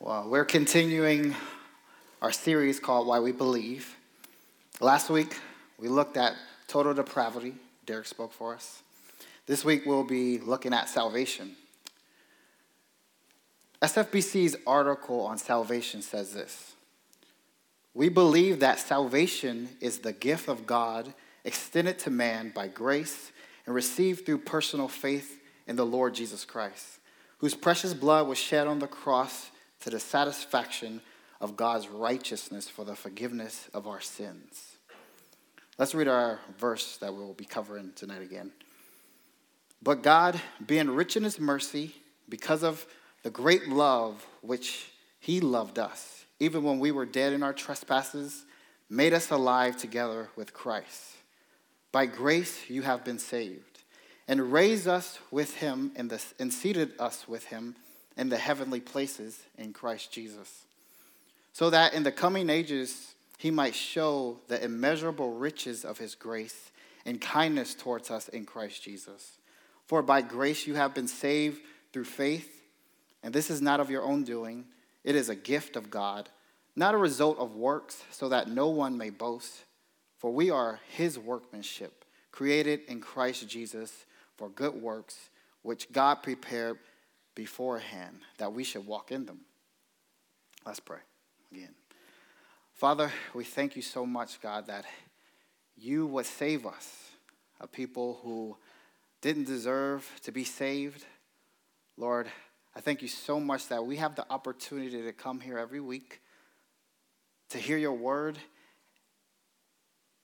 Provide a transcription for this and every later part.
Well, we're continuing our series called Why We Believe. Last week, we looked at total depravity. Derek spoke for us. This week, we'll be looking at salvation. SFBC's article on salvation says this We believe that salvation is the gift of God extended to man by grace and received through personal faith in the Lord Jesus Christ, whose precious blood was shed on the cross to the satisfaction of God's righteousness for the forgiveness of our sins. Let's read our verse that we'll be covering tonight again. But God, being rich in his mercy, because of the great love which he loved us, even when we were dead in our trespasses, made us alive together with Christ. By grace you have been saved, and raised us with him and, and seated us with him in the heavenly places in Christ Jesus, so that in the coming ages he might show the immeasurable riches of his grace and kindness towards us in Christ Jesus. For by grace you have been saved through faith, and this is not of your own doing, it is a gift of God, not a result of works, so that no one may boast. For we are his workmanship, created in Christ Jesus for good works, which God prepared beforehand that we should walk in them. Let's pray again. Father, we thank you so much, God, that you would save us, a people who didn't deserve to be saved. Lord, I thank you so much that we have the opportunity to come here every week to hear your word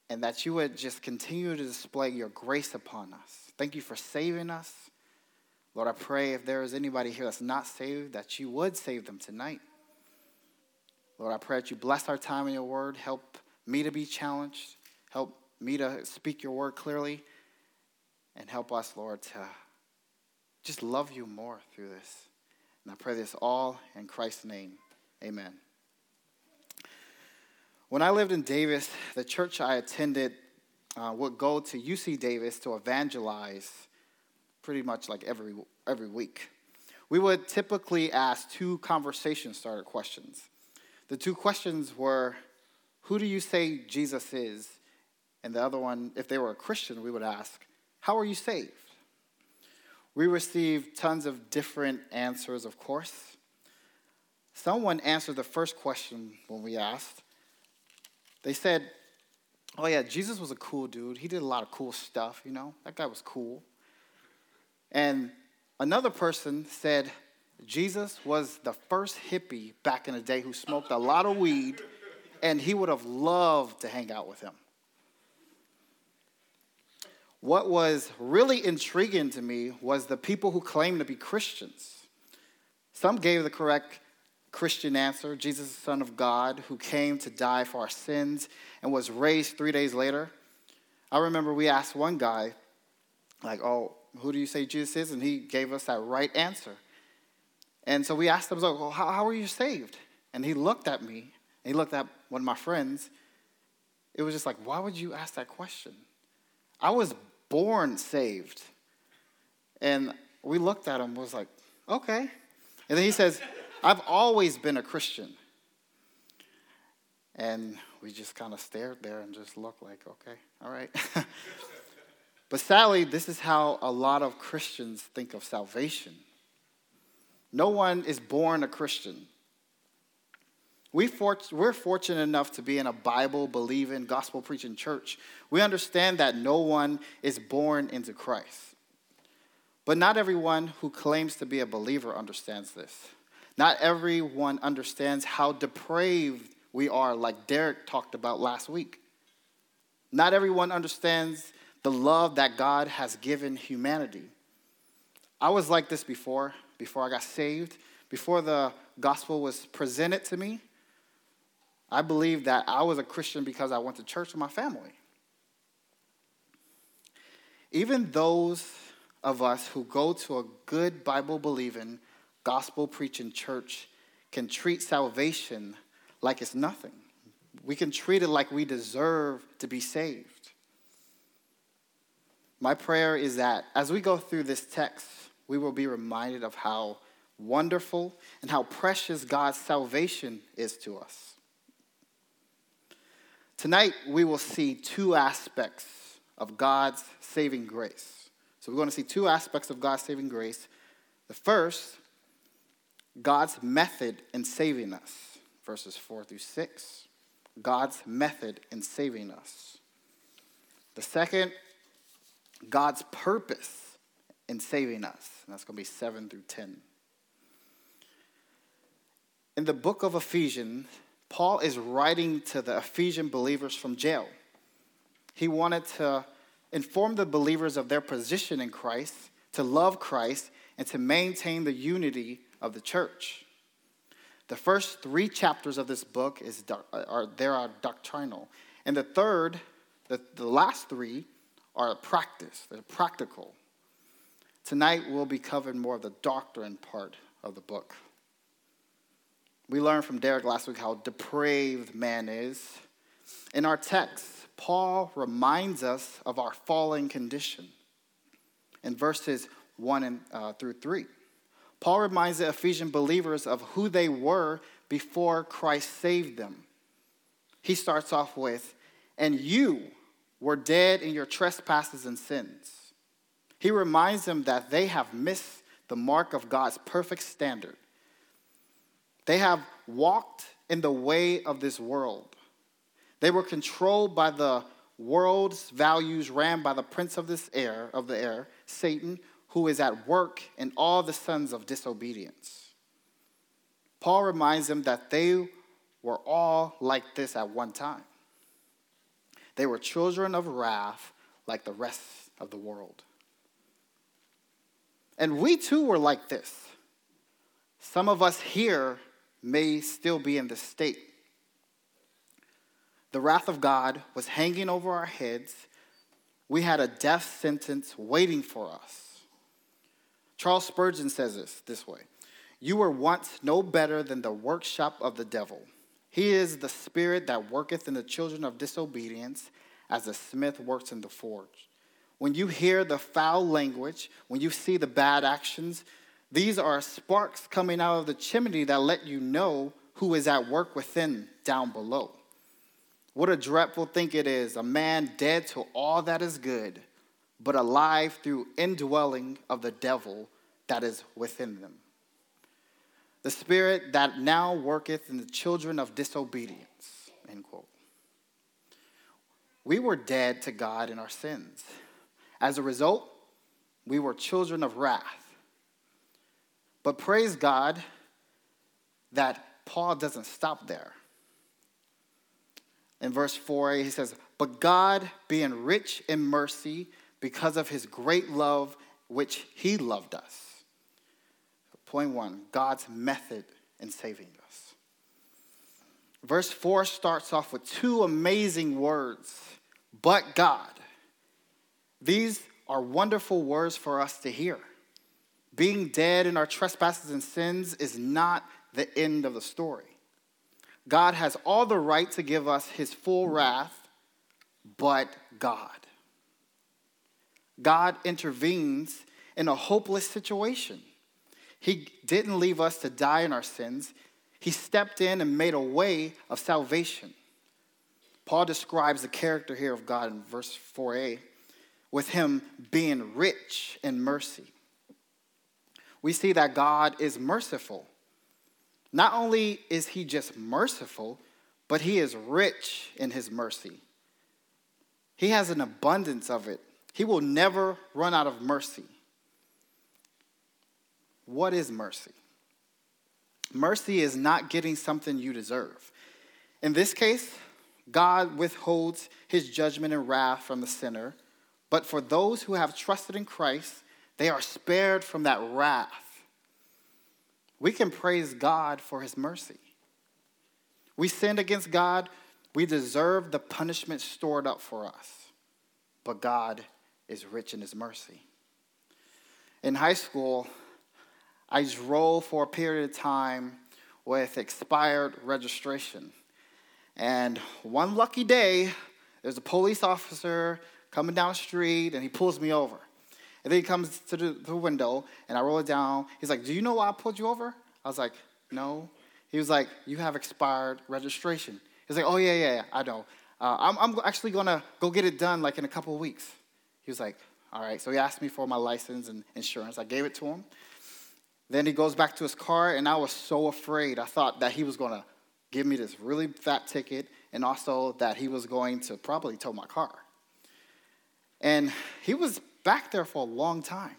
and that you would just continue to display your grace upon us. Thank you for saving us. Lord, I pray if there is anybody here that's not saved, that you would save them tonight. Lord, I pray that you bless our time in your word. Help me to be challenged. Help me to speak your word clearly. And help us, Lord, to just love you more through this. And I pray this all in Christ's name. Amen. When I lived in Davis, the church I attended uh, would go to UC Davis to evangelize pretty much like every, every week. We would typically ask two conversation starter questions. The two questions were Who do you say Jesus is? And the other one, if they were a Christian, we would ask, How are you saved? We received tons of different answers, of course. Someone answered the first question when we asked. They said, Oh, yeah, Jesus was a cool dude. He did a lot of cool stuff, you know? That guy was cool. And another person said, Jesus was the first hippie back in the day who smoked a lot of weed, and he would have loved to hang out with him. What was really intriguing to me was the people who claimed to be Christians. Some gave the correct Christian answer Jesus, the Son of God, who came to die for our sins and was raised three days later. I remember we asked one guy, like, oh, who do you say Jesus is? And he gave us that right answer. And so we asked him, well, how, how are you saved? And he looked at me, and he looked at one of my friends. It was just like, why would you ask that question? I was born saved. And we looked at him, was like, okay. And then he says, I've always been a Christian. And we just kind of stared there and just looked like, okay, all right. But sadly, this is how a lot of Christians think of salvation. No one is born a Christian. We are fortunate enough to be in a Bible believing, gospel preaching church. We understand that no one is born into Christ. But not everyone who claims to be a believer understands this. Not everyone understands how depraved we are, like Derek talked about last week. Not everyone understands the love that God has given humanity. I was like this before, before I got saved, before the gospel was presented to me. I believed that I was a Christian because I went to church with my family. Even those of us who go to a good Bible believing, gospel preaching church can treat salvation like it's nothing. We can treat it like we deserve to be saved. My prayer is that as we go through this text, we will be reminded of how wonderful, and how precious God's salvation is to us. Tonight, we will see two aspects of God's saving grace. So, we're going to see two aspects of God's saving grace. The first, God's method in saving us, verses 4 through 6. God's method in saving us. The second, God's purpose in saving us. And that's going to be 7 through 10. In the book of Ephesians, Paul is writing to the Ephesian believers from jail. He wanted to inform the believers of their position in Christ, to love Christ, and to maintain the unity of the church. The first three chapters of this book is, are, there are doctrinal. And the third, the, the last three, are a practice, they're practical. Tonight we'll be covering more of the doctrine part of the book. We learned from Derek last week how depraved man is. In our text, Paul reminds us of our fallen condition in verses 1 and, uh, through 3. Paul reminds the Ephesian believers of who they were before Christ saved them. He starts off with, And you were dead in your trespasses and sins. He reminds them that they have missed the mark of God's perfect standard they have walked in the way of this world. They were controlled by the world's values ran by the prince of this air, of the air, Satan, who is at work in all the sons of disobedience. Paul reminds them that they were all like this at one time. They were children of wrath like the rest of the world. And we too were like this. Some of us here may still be in this state. The wrath of God was hanging over our heads. We had a death sentence waiting for us. Charles Spurgeon says this this way You were once no better than the workshop of the devil. He is the spirit that worketh in the children of disobedience, as the smith works in the forge. When you hear the foul language, when you see the bad actions, these are sparks coming out of the chimney that let you know who is at work within down below. What a dreadful thing it is, a man dead to all that is good, but alive through indwelling of the devil that is within them. The spirit that now worketh in the children of disobedience. End quote. We were dead to God in our sins. As a result, we were children of wrath. But praise God that Paul doesn't stop there. In verse 4, he says, But God, being rich in mercy, because of his great love which he loved us. Point one God's method in saving us. Verse 4 starts off with two amazing words, but God. These are wonderful words for us to hear. Being dead in our trespasses and sins is not the end of the story. God has all the right to give us his full wrath, but God. God intervenes in a hopeless situation. He didn't leave us to die in our sins, He stepped in and made a way of salvation. Paul describes the character here of God in verse 4a with Him being rich in mercy we see that God is merciful. Not only is he just merciful, but he is rich in his mercy. He has an abundance of it. He will never run out of mercy. What is mercy? Mercy is not getting something you deserve. In this case, God withholds his judgment and wrath from the sinner, but for those who have trusted in Christ, they are spared from that wrath. We can praise God for his mercy. We sinned against God, we deserve the punishment stored up for us. But God is rich in his mercy. In high school, I just drove for a period of time with expired registration. And one lucky day, there's a police officer coming down the street and he pulls me over. And then he comes to the, the window, and I roll it down. He's like, Do you know why I pulled you over? I was like, No. He was like, You have expired registration. He's like, Oh, yeah, yeah, yeah I know. Uh, I'm, I'm actually to go get it done like in a couple of weeks. He was like, All right. So he asked me for my license and insurance. I gave it to him. Then he goes back to his car, and I was so afraid. I thought that he was going to give me this really fat ticket and also that he was going to probably tow my car. And he was back there for a long time.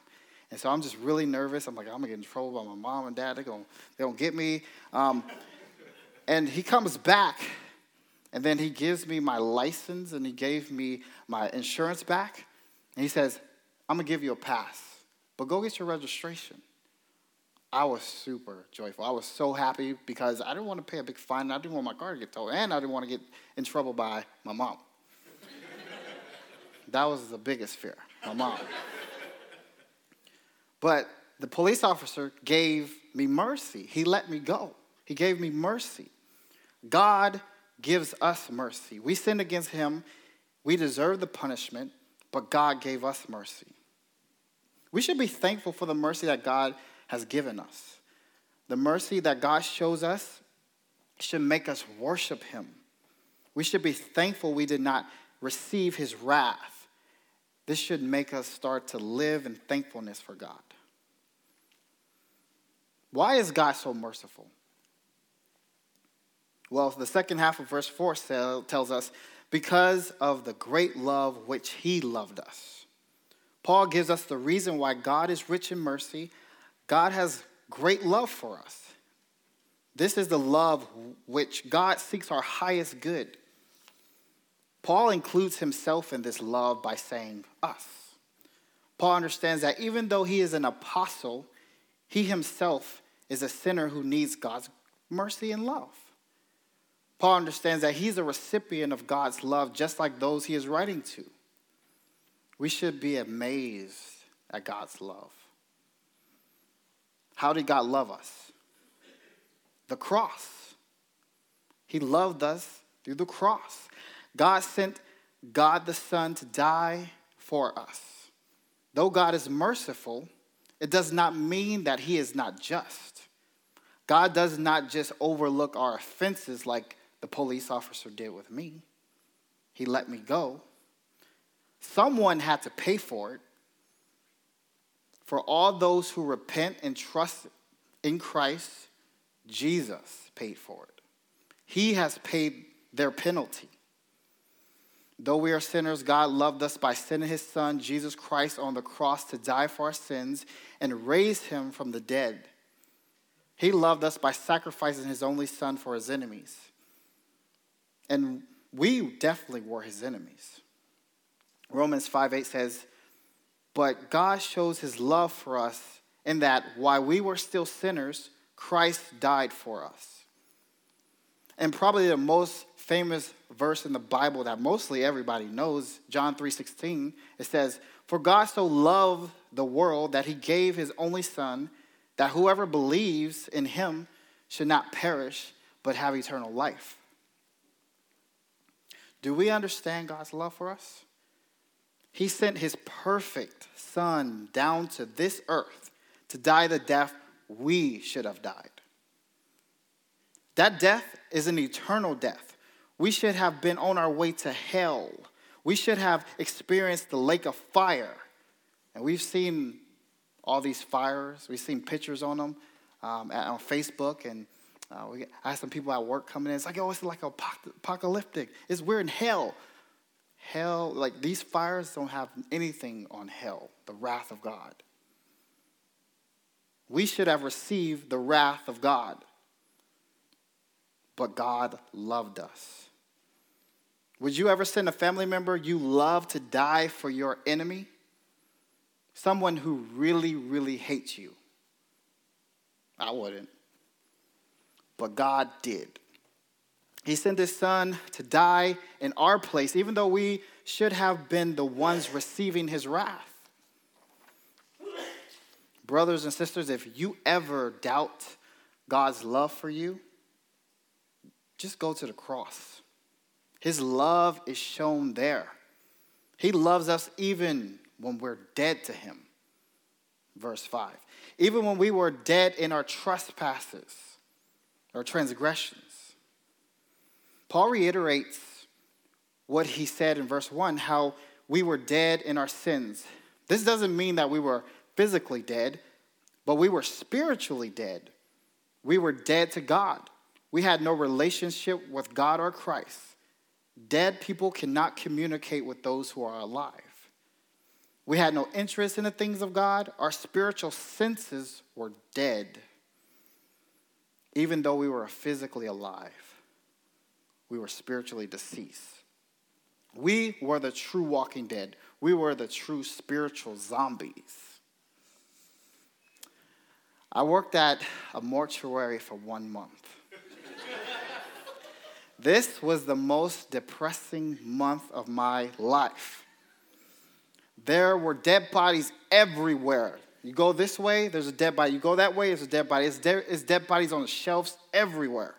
And so I'm just really nervous. I'm like, I'm gonna get in trouble by my mom and dad. They're gonna, they're gonna get me. Um, and he comes back, and then he gives me my license and he gave me my insurance back. And he says, I'm gonna give you a pass, but go get your registration. I was super joyful. I was so happy because I didn't want to pay a big fine. I didn't want my car to get towed, and I didn't want to get in trouble by my mom. that was the biggest fear, my mom. but the police officer gave me mercy. He let me go. He gave me mercy. God gives us mercy. We sinned against him. We deserve the punishment, but God gave us mercy. We should be thankful for the mercy that God has given us. The mercy that God shows us should make us worship Him. We should be thankful we did not receive His wrath. This should make us start to live in thankfulness for God. Why is God so merciful? Well, the second half of verse 4 tells us, because of the great love which He loved us. Paul gives us the reason why God is rich in mercy God has great love for us. This is the love which God seeks our highest good. Paul includes himself in this love by saying us. Paul understands that even though he is an apostle, he himself is a sinner who needs God's mercy and love. Paul understands that he's a recipient of God's love just like those he is writing to. We should be amazed at God's love. How did God love us? The cross. He loved us through the cross. God sent God the Son to die for us. Though God is merciful, it does not mean that He is not just. God does not just overlook our offenses like the police officer did with me. He let me go. Someone had to pay for it. For all those who repent and trust in Christ, Jesus paid for it. He has paid their penalty. Though we are sinners, God loved us by sending his son, Jesus Christ, on the cross to die for our sins and raise him from the dead. He loved us by sacrificing his only son for his enemies. And we definitely were his enemies. Romans 5 8 says, but God shows his love for us in that while we were still sinners, Christ died for us. And probably the most famous verse in the Bible that mostly everybody knows, John 3:16, it says, "For God so loved the world that he gave his only son, that whoever believes in him should not perish but have eternal life." Do we understand God's love for us? He sent his perfect son down to this earth to die the death we should have died. That death is an eternal death. We should have been on our way to hell. We should have experienced the lake of fire. And we've seen all these fires, we've seen pictures on them um, on Facebook. And uh, we, I had some people at work coming in. It's like, oh, it's like apocalyptic. It's we're in hell. Hell, like these fires don't have anything on hell, the wrath of God. We should have received the wrath of God, but God loved us. Would you ever send a family member you love to die for your enemy? Someone who really, really hates you? I wouldn't. But God did. He sent his son to die in our place, even though we should have been the ones receiving his wrath. Brothers and sisters, if you ever doubt God's love for you, just go to the cross. His love is shown there. He loves us even when we're dead to him. verse 5. Even when we were dead in our trespasses or transgressions. Paul reiterates what he said in verse 1 how we were dead in our sins. This doesn't mean that we were physically dead, but we were spiritually dead. We were dead to God. We had no relationship with God or Christ. Dead people cannot communicate with those who are alive. We had no interest in the things of God. Our spiritual senses were dead. Even though we were physically alive, we were spiritually deceased. We were the true walking dead. We were the true spiritual zombies. I worked at a mortuary for one month. this was the most depressing month of my life. There were dead bodies everywhere. You go this way, there's a dead body. You go that way, there's a dead body. It's, de- it's dead bodies on the shelves everywhere.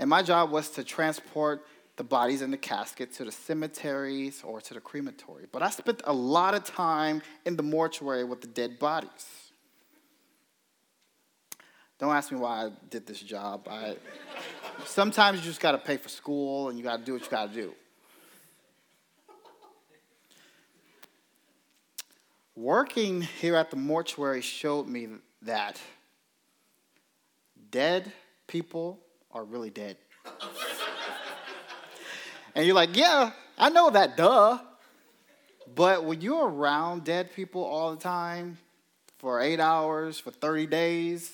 And my job was to transport the bodies in the casket to the cemeteries or to the crematory. But I spent a lot of time in the mortuary with the dead bodies. Don't ask me why I did this job. I, sometimes you just got to pay for school and you got to do what you got to do. Working here at the mortuary showed me that dead people are really dead. and you're like, yeah, I know that, duh. But when you're around dead people all the time for eight hours, for 30 days,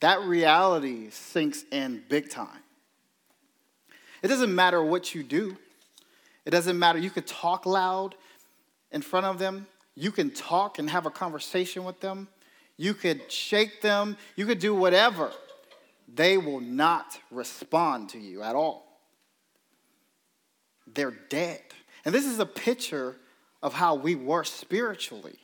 that reality sinks in big time. It doesn't matter what you do, it doesn't matter. You could talk loud in front of them, you can talk and have a conversation with them, you could shake them, you could do whatever. They will not respond to you at all. They're dead. And this is a picture of how we were spiritually.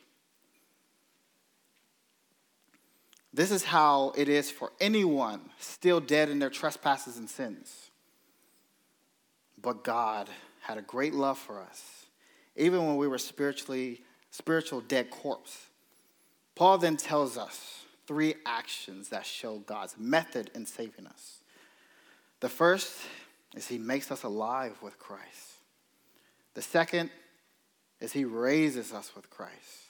This is how it is for anyone still dead in their trespasses and sins. But God had a great love for us, even when we were spiritually spiritual dead corpse. Paul then tells us three actions that show God's method in saving us. The first is he makes us alive with Christ. The second is he raises us with Christ.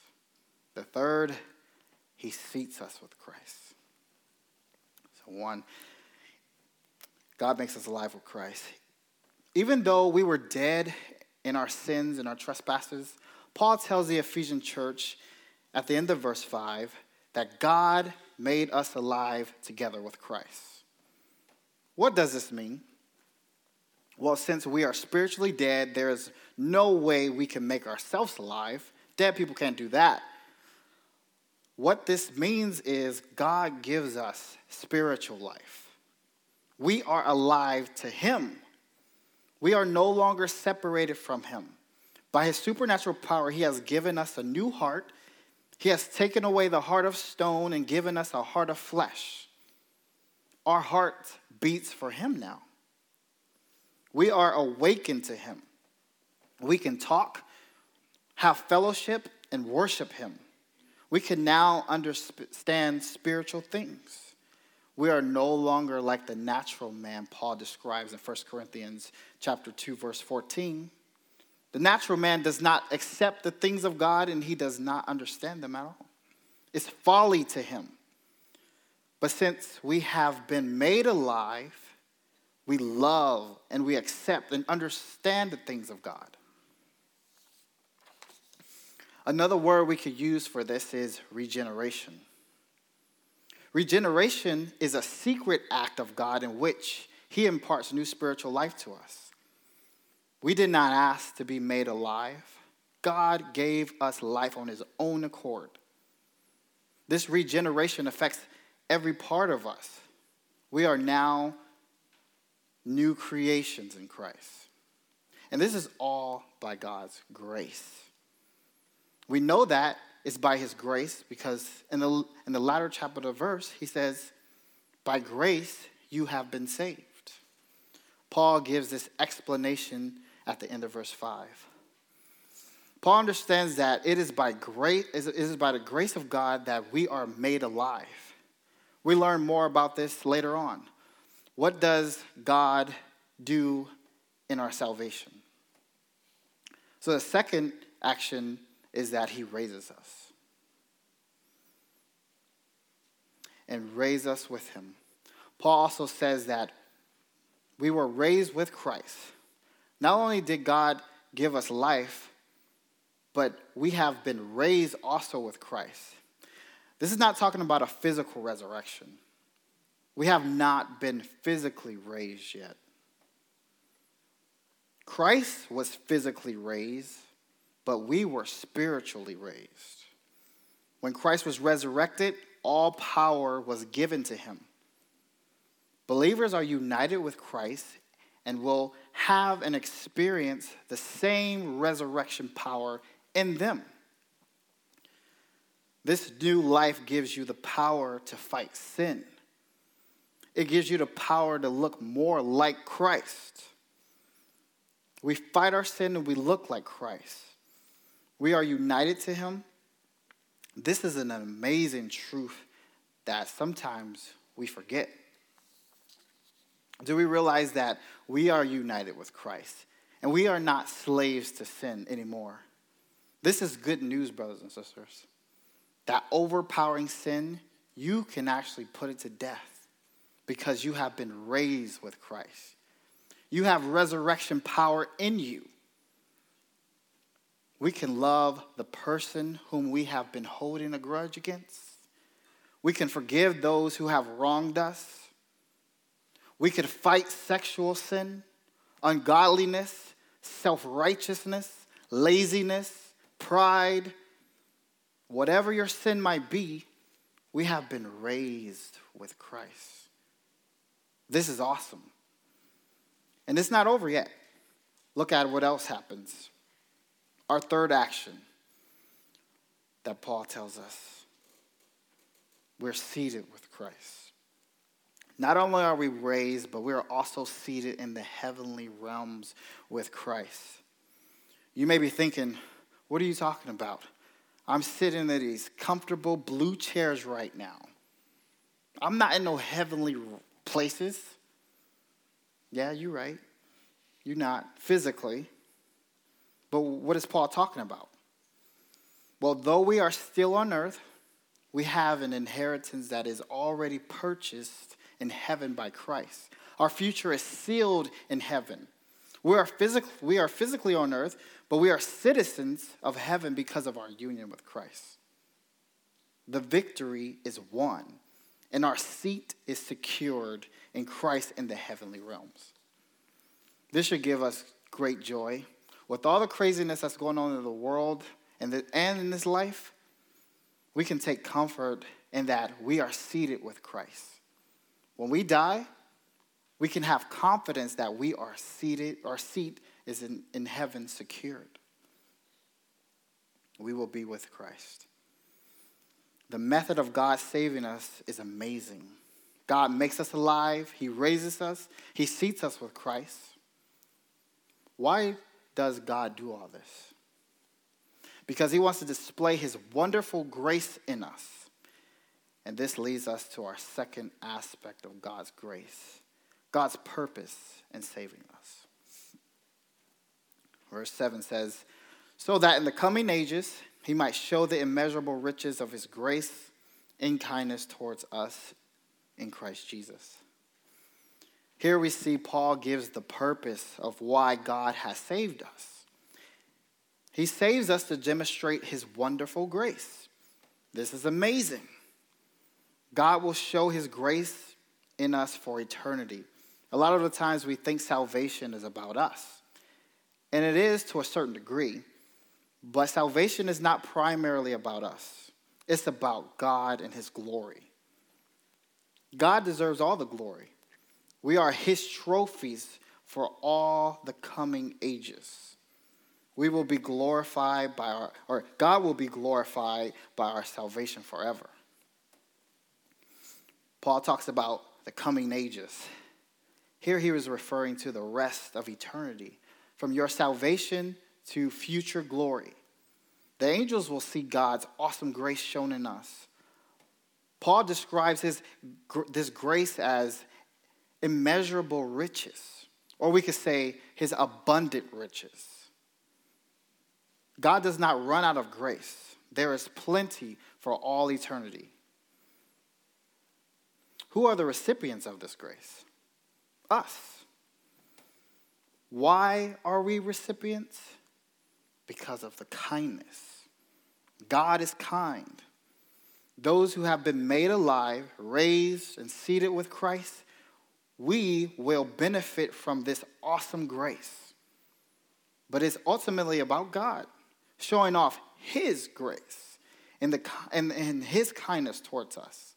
The third he seats us with Christ. So, one, God makes us alive with Christ. Even though we were dead in our sins and our trespasses, Paul tells the Ephesian church at the end of verse 5 that God made us alive together with Christ. What does this mean? Well, since we are spiritually dead, there is no way we can make ourselves alive. Dead people can't do that. What this means is God gives us spiritual life. We are alive to Him. We are no longer separated from Him. By His supernatural power, He has given us a new heart. He has taken away the heart of stone and given us a heart of flesh. Our heart beats for Him now. We are awakened to Him. We can talk, have fellowship, and worship Him. We can now understand spiritual things. We are no longer like the natural man Paul describes in 1 Corinthians chapter 2 verse 14. The natural man does not accept the things of God and he does not understand them at all. It's folly to him. But since we have been made alive, we love and we accept and understand the things of God. Another word we could use for this is regeneration. Regeneration is a secret act of God in which He imparts new spiritual life to us. We did not ask to be made alive, God gave us life on His own accord. This regeneration affects every part of us. We are now new creations in Christ. And this is all by God's grace. We know that is by his grace because in the, in the latter chapter of the verse, he says, By grace you have been saved. Paul gives this explanation at the end of verse 5. Paul understands that it is by grace, it is by the grace of God that we are made alive. We learn more about this later on. What does God do in our salvation? So the second action is that he raises us. And raise us with him. Paul also says that we were raised with Christ. Not only did God give us life, but we have been raised also with Christ. This is not talking about a physical resurrection. We have not been physically raised yet. Christ was physically raised, but we were spiritually raised. When Christ was resurrected, all power was given to him. Believers are united with Christ and will have and experience the same resurrection power in them. This new life gives you the power to fight sin. It gives you the power to look more like Christ. We fight our sin and we look like Christ. We are united to Him. This is an amazing truth that sometimes we forget. Do we realize that we are united with Christ and we are not slaves to sin anymore? This is good news, brothers and sisters. That overpowering sin, you can actually put it to death because you have been raised with Christ. You have resurrection power in you. We can love the person whom we have been holding a grudge against. We can forgive those who have wronged us. We could fight sexual sin, ungodliness, self righteousness, laziness, pride. Whatever your sin might be, we have been raised with Christ. This is awesome. And it's not over yet. Look at what else happens. Our third action that Paul tells us we're seated with Christ. Not only are we raised, but we are also seated in the heavenly realms with Christ. You may be thinking, what are you talking about? I'm sitting in these comfortable blue chairs right now. I'm not in no heavenly places. Yeah, you're right. You're not physically. But what is Paul talking about? Well, though we are still on earth, we have an inheritance that is already purchased in heaven by Christ. Our future is sealed in heaven. We are, physic- we are physically on earth, but we are citizens of heaven because of our union with Christ. The victory is won, and our seat is secured in Christ in the heavenly realms. This should give us great joy. With all the craziness that's going on in the world and, the, and in this life, we can take comfort in that we are seated with Christ. When we die, we can have confidence that we are seated, our seat is in, in heaven secured. We will be with Christ. The method of God saving us is amazing. God makes us alive, He raises us, He seats us with Christ. Why does God do all this? Because He wants to display His wonderful grace in us. And this leads us to our second aspect of God's grace God's purpose in saving us. Verse 7 says, So that in the coming ages he might show the immeasurable riches of his grace in kindness towards us in Christ Jesus. Here we see Paul gives the purpose of why God has saved us. He saves us to demonstrate his wonderful grace. This is amazing. God will show his grace in us for eternity. A lot of the times we think salvation is about us, and it is to a certain degree, but salvation is not primarily about us, it's about God and his glory. God deserves all the glory. We are his trophies for all the coming ages. We will be glorified by our, or God will be glorified by our salvation forever. Paul talks about the coming ages. Here he was referring to the rest of eternity, from your salvation to future glory. The angels will see God's awesome grace shown in us. Paul describes his, this grace as immeasurable riches, or we could say his abundant riches. God does not run out of grace, there is plenty for all eternity. Who are the recipients of this grace? Us. Why are we recipients? Because of the kindness. God is kind. Those who have been made alive, raised, and seated with Christ, we will benefit from this awesome grace. But it's ultimately about God showing off His grace and, the, and, and His kindness towards us.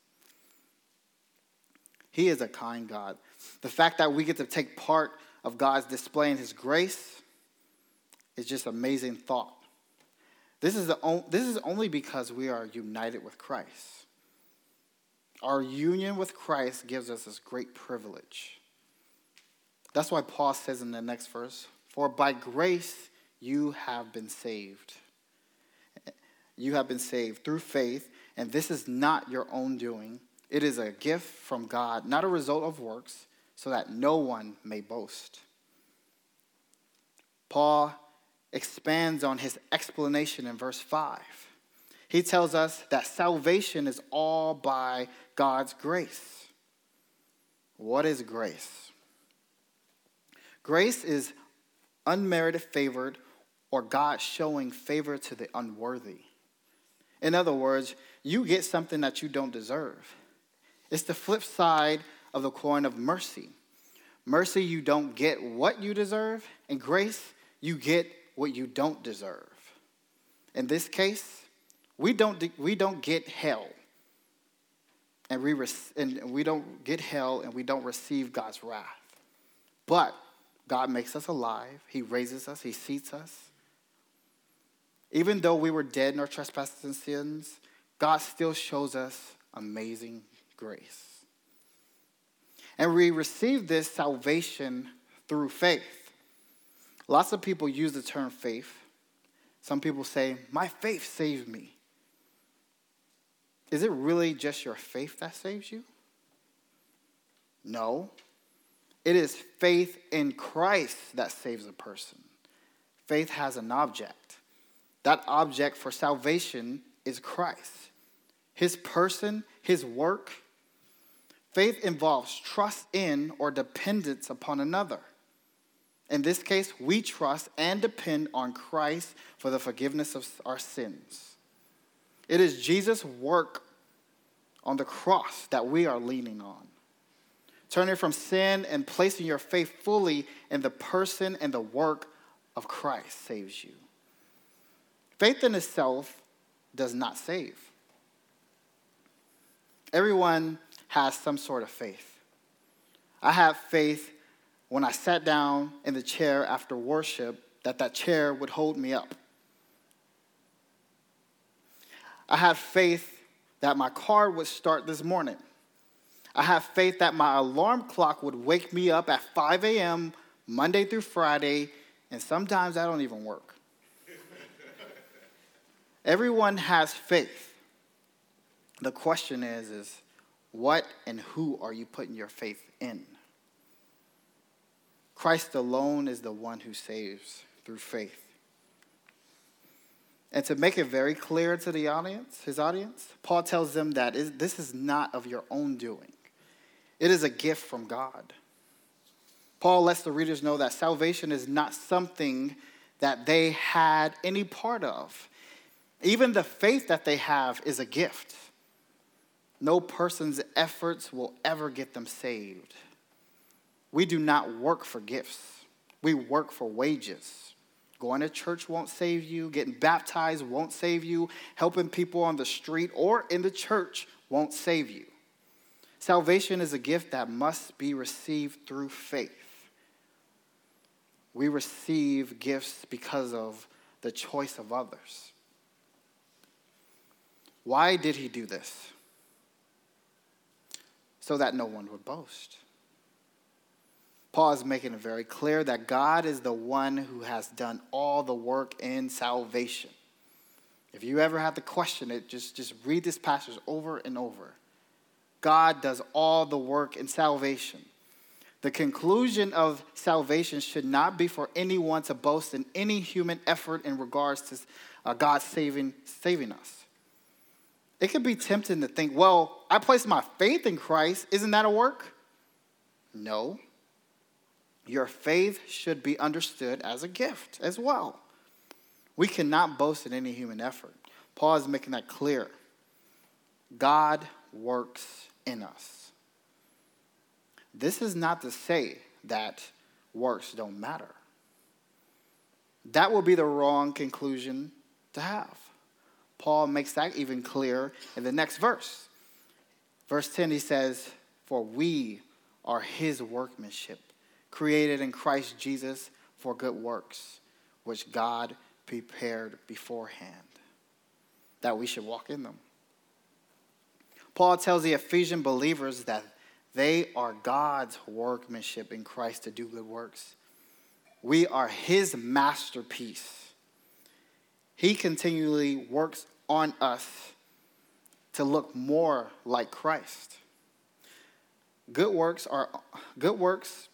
He is a kind God. The fact that we get to take part of God's displaying His grace is just amazing thought. This is, the, this is only because we are united with Christ. Our union with Christ gives us this great privilege. That's why Paul says in the next verse, For by grace you have been saved. You have been saved through faith, and this is not your own doing. It is a gift from God, not a result of works, so that no one may boast. Paul expands on his explanation in verse 5. He tells us that salvation is all by God's grace. What is grace? Grace is unmerited favor or God showing favor to the unworthy. In other words, you get something that you don't deserve. It's the flip side of the coin of mercy. Mercy, you don't get what you deserve, and grace, you get what you don't deserve. In this case, we don't, we don't get hell. And we, and we don't get hell and we don't receive God's wrath. But God makes us alive. He raises us. He seats us. Even though we were dead in our trespasses and sins, God still shows us amazing grace. And we receive this salvation through faith. Lots of people use the term faith. Some people say, My faith saved me. Is it really just your faith that saves you? No. It is faith in Christ that saves a person. Faith has an object. That object for salvation is Christ. His person, his work, Faith involves trust in or dependence upon another. In this case, we trust and depend on Christ for the forgiveness of our sins. It is Jesus' work on the cross that we are leaning on. Turning from sin and placing your faith fully in the person and the work of Christ saves you. Faith in itself does not save. Everyone has some sort of faith. I have faith when I sat down in the chair after worship that that chair would hold me up. I have faith that my car would start this morning. I have faith that my alarm clock would wake me up at 5 a.m. Monday through Friday, and sometimes I don't even work. Everyone has faith. The question is, is what and who are you putting your faith in? Christ alone is the one who saves through faith. And to make it very clear to the audience, his audience, Paul tells them that this is not of your own doing. It is a gift from God. Paul lets the readers know that salvation is not something that they had any part of. Even the faith that they have is a gift. No person's efforts will ever get them saved. We do not work for gifts, we work for wages. Going to church won't save you, getting baptized won't save you, helping people on the street or in the church won't save you. Salvation is a gift that must be received through faith. We receive gifts because of the choice of others. Why did he do this? So that no one would boast. Paul is making it very clear that God is the one who has done all the work in salvation. If you ever have to question it, just, just read this passage over and over. God does all the work in salvation. The conclusion of salvation should not be for anyone to boast in any human effort in regards to uh, God saving, saving us. It could be tempting to think, well, I placed my faith in Christ. Isn't that a work? No. Your faith should be understood as a gift as well. We cannot boast in any human effort. Paul is making that clear. God works in us. This is not to say that works don't matter. That will be the wrong conclusion to have. Paul makes that even clearer in the next verse. Verse 10, he says, For we are his workmanship, created in Christ Jesus for good works, which God prepared beforehand, that we should walk in them. Paul tells the Ephesian believers that they are God's workmanship in Christ to do good works. We are his masterpiece. He continually works on us to look more like Christ. Good works are good works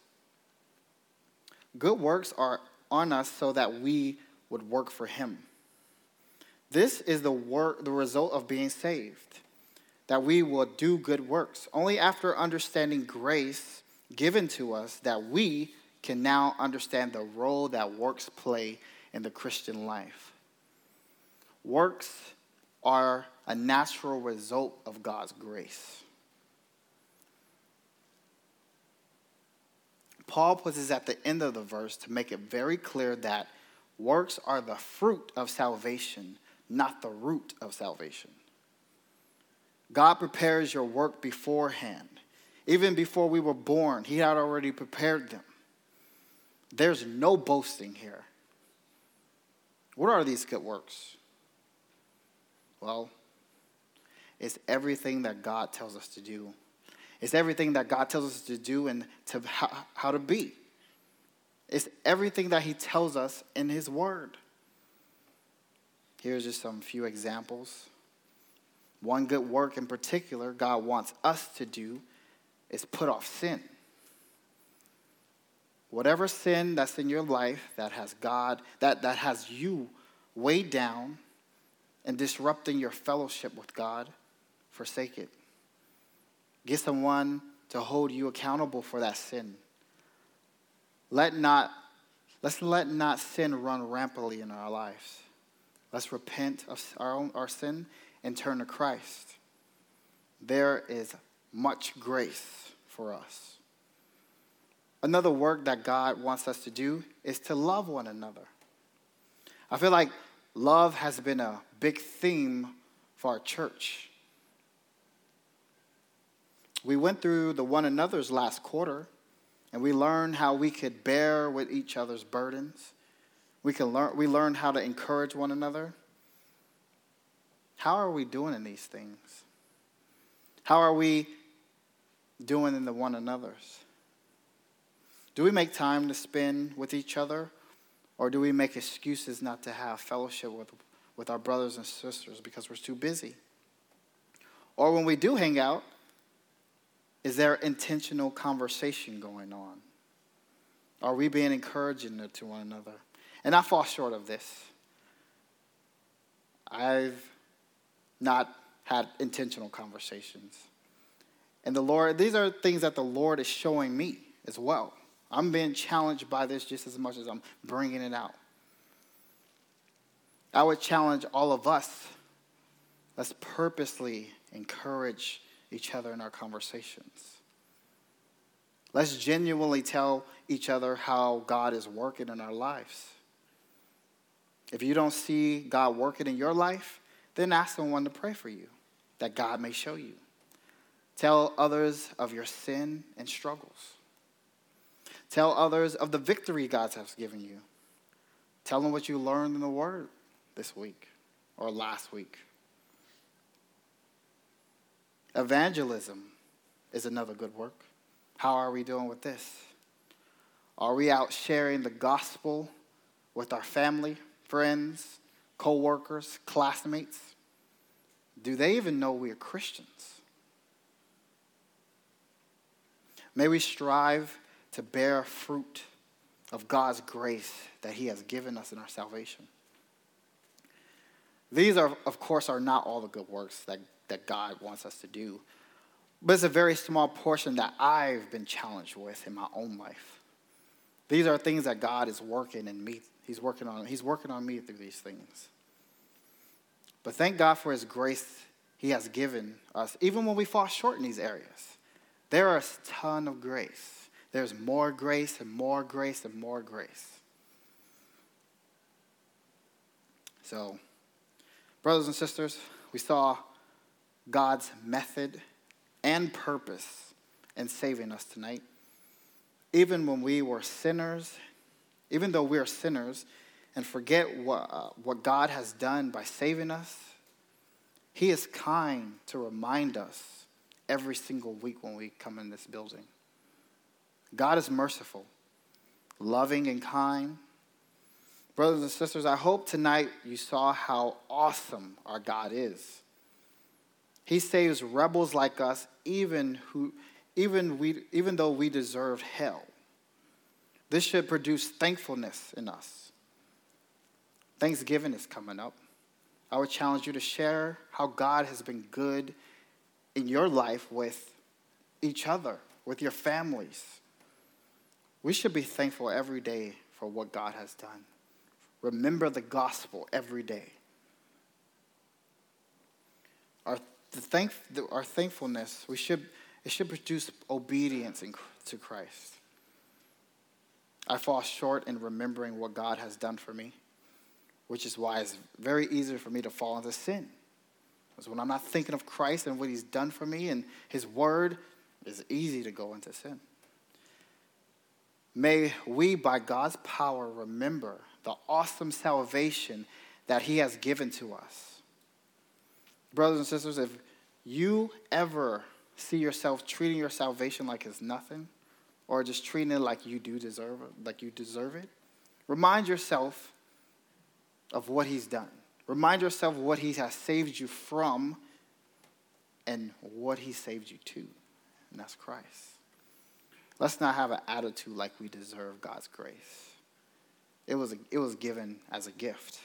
good works are on us so that we would work for him. This is the work the result of being saved that we will do good works. Only after understanding grace given to us that we can now understand the role that works play in the Christian life. Works are a natural result of God's grace. Paul puts this at the end of the verse to make it very clear that works are the fruit of salvation, not the root of salvation. God prepares your work beforehand. Even before we were born, He had already prepared them. There's no boasting here. What are these good works? Well, it's everything that God tells us to do. It's everything that God tells us to do and to how, to be. It's everything that He tells us in His Word. Here's just some few examples. One good work in particular God wants us to do is put off sin. Whatever sin that's in your life that has God, that, that has you weighed down and disrupting your fellowship with God, forsake it. Get someone to hold you accountable for that sin. Let not, let's let not sin run rampantly in our lives. Let's repent of our, own, our sin and turn to Christ. There is much grace for us. Another work that God wants us to do is to love one another. I feel like love has been a big theme for our church. We went through the one another's last quarter, and we learned how we could bear with each other's burdens. We, can learn, we learned how to encourage one another. How are we doing in these things? How are we doing in the one another's? Do we make time to spend with each other, or do we make excuses not to have fellowship with, with our brothers and sisters because we're too busy? Or when we do hang out, is there intentional conversation going on? Are we being encouraging to one another? And I fall short of this. I've not had intentional conversations. And the Lord, these are things that the Lord is showing me as well. I'm being challenged by this just as much as I'm bringing it out. I would challenge all of us. Let's purposely encourage each other in our conversations. Let's genuinely tell each other how God is working in our lives. If you don't see God working in your life, then ask someone to pray for you that God may show you. Tell others of your sin and struggles. Tell others of the victory God has given you. Tell them what you learned in the Word this week or last week. Evangelism is another good work. How are we doing with this? Are we out sharing the gospel with our family, friends, co workers, classmates? Do they even know we are Christians? May we strive to bear fruit of God's grace that He has given us in our salvation. These are, of course, are not all the good works that, that God wants us to do, but it's a very small portion that I've been challenged with in my own life. These are things that God is working in me. He's working on, he's working on me through these things. But thank God for his grace he has given us, even when we fall short in these areas. There is a ton of grace. There's more grace and more grace and more grace. So, brothers and sisters, we saw God's method and purpose in saving us tonight. Even when we were sinners, even though we are sinners and forget what, uh, what God has done by saving us, He is kind to remind us every single week when we come in this building. God is merciful, loving, and kind. Brothers and sisters, I hope tonight you saw how awesome our God is. He saves rebels like us, even, who, even, we, even though we deserve hell. This should produce thankfulness in us. Thanksgiving is coming up. I would challenge you to share how God has been good in your life with each other, with your families. We should be thankful every day for what God has done. Remember the gospel every day. Our, thank, our thankfulness, we should, it should produce obedience in, to Christ. I fall short in remembering what God has done for me, which is why it's very easy for me to fall into sin. Because when I'm not thinking of Christ and what He's done for me and His Word, it's easy to go into sin. May we, by God's power, remember the awesome salvation that He has given to us. Brothers and sisters, if you ever see yourself treating your salvation like it's nothing, or just treating it like you do deserve it, like you deserve it, remind yourself of what He's done. Remind yourself what He has saved you from and what He saved you to, and that's Christ. Let's not have an attitude like we deserve God's grace. It was, it was given as a gift.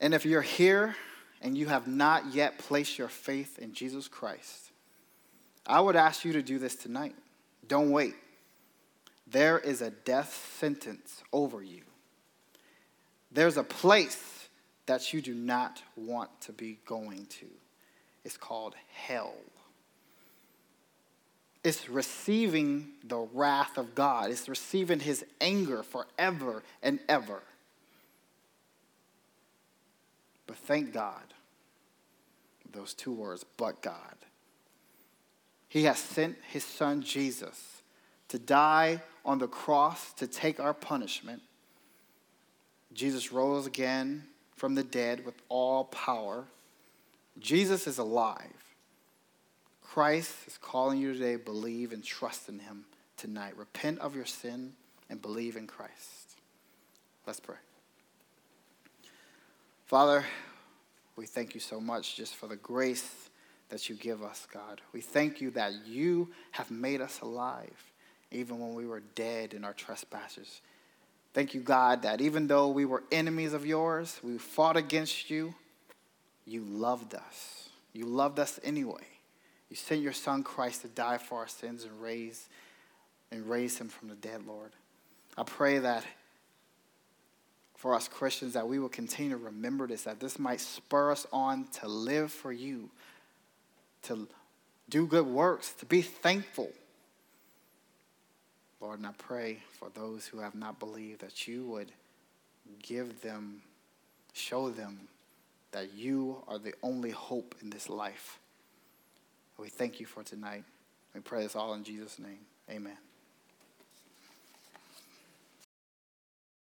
And if you're here and you have not yet placed your faith in Jesus Christ, I would ask you to do this tonight. Don't wait. There is a death sentence over you. There's a place that you do not want to be going to. It's called hell. It's receiving the wrath of God. It's receiving his anger forever and ever. But thank God, those two words, but God. He has sent his son Jesus to die on the cross to take our punishment. Jesus rose again from the dead with all power. Jesus is alive. Christ is calling you today, believe and trust in him tonight. Repent of your sin and believe in Christ. Let's pray. Father, we thank you so much just for the grace that you give us, God. We thank you that you have made us alive, even when we were dead in our trespasses. Thank you, God, that even though we were enemies of yours, we fought against you, you loved us. You loved us anyway. You sent your son Christ to die for our sins and raise and raise him from the dead, Lord. I pray that for us Christians that we will continue to remember this, that this might spur us on to live for you, to do good works, to be thankful. Lord, and I pray for those who have not believed that you would give them, show them that you are the only hope in this life. We thank you for tonight. We pray this all in Jesus' name. Amen.